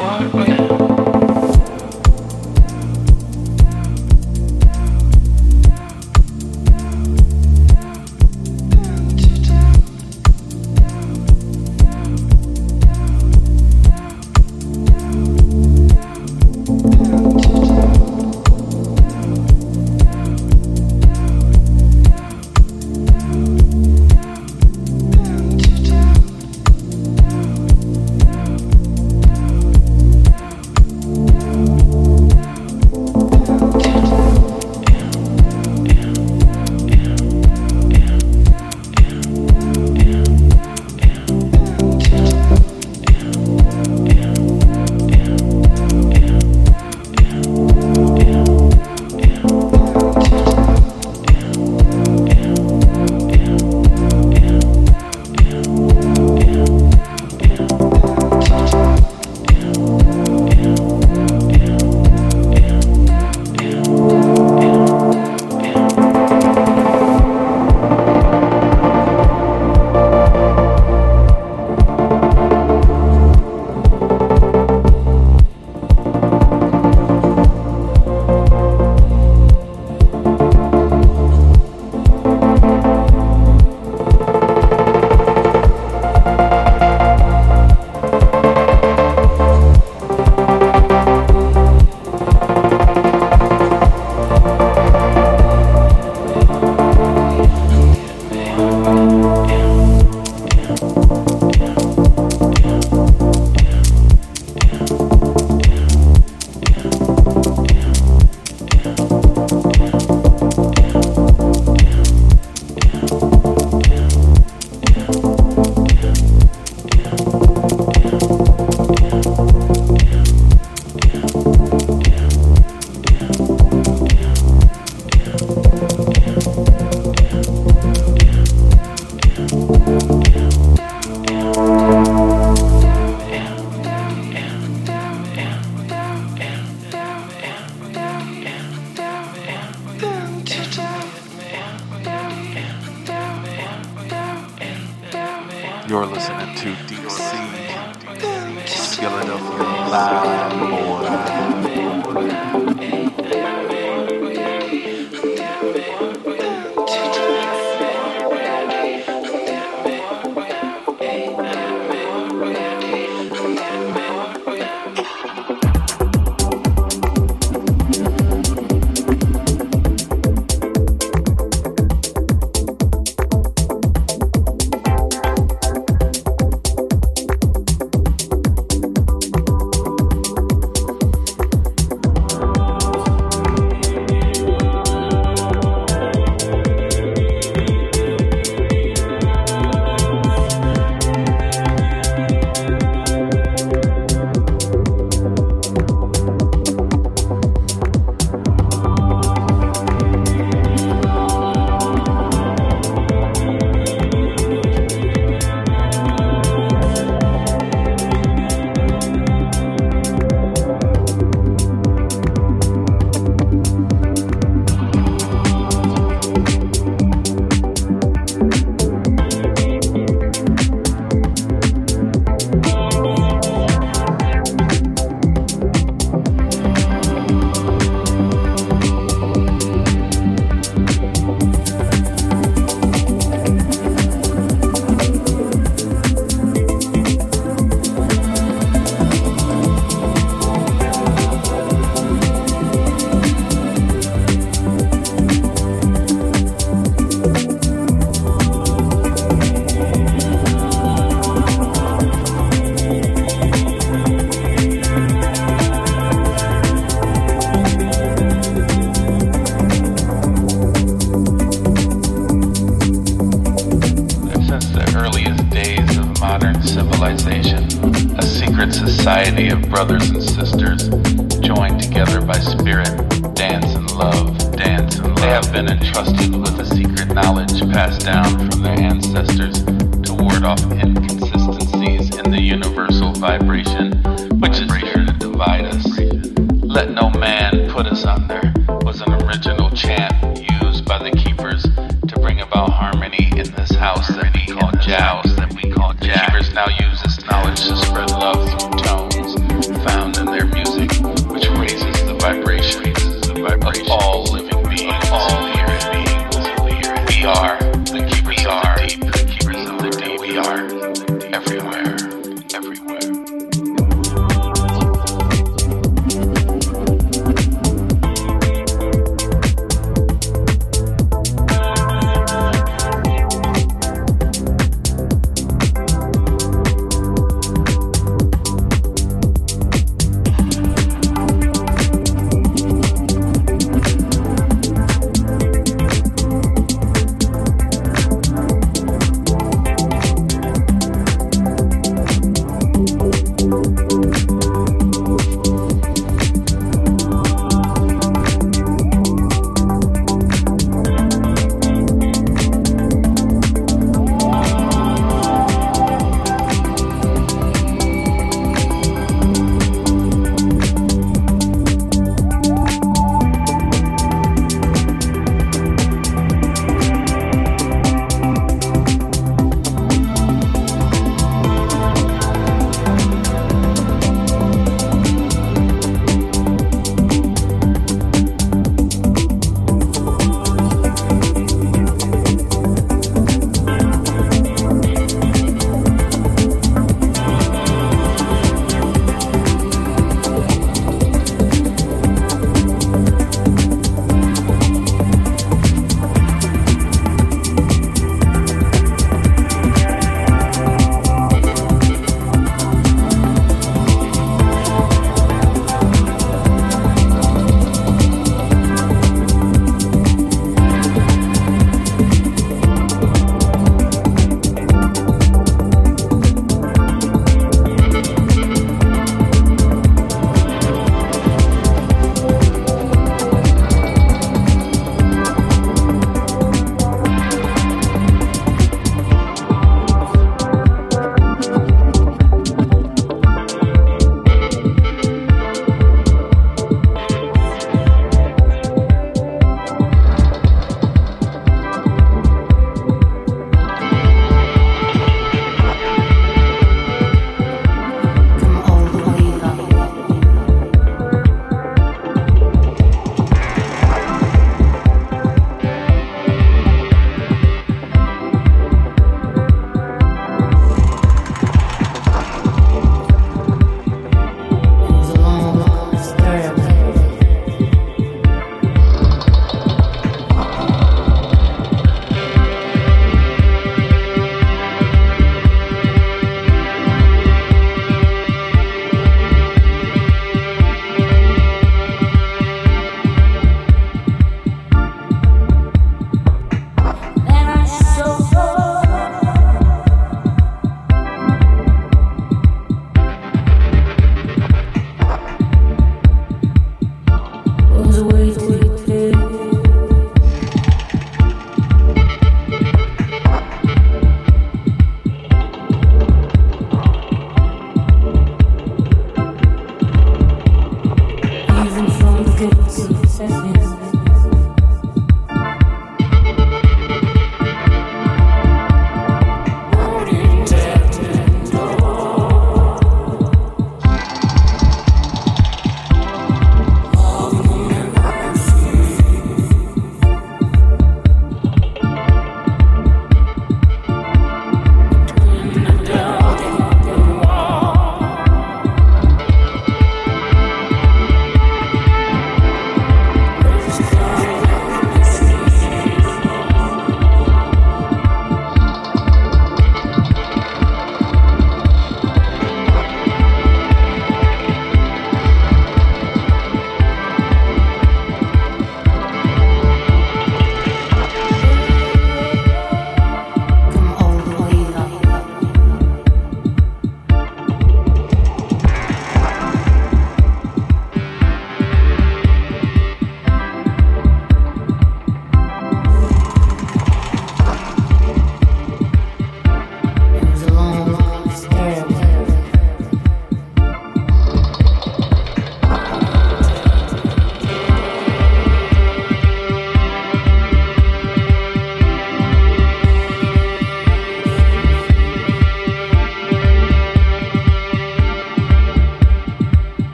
What we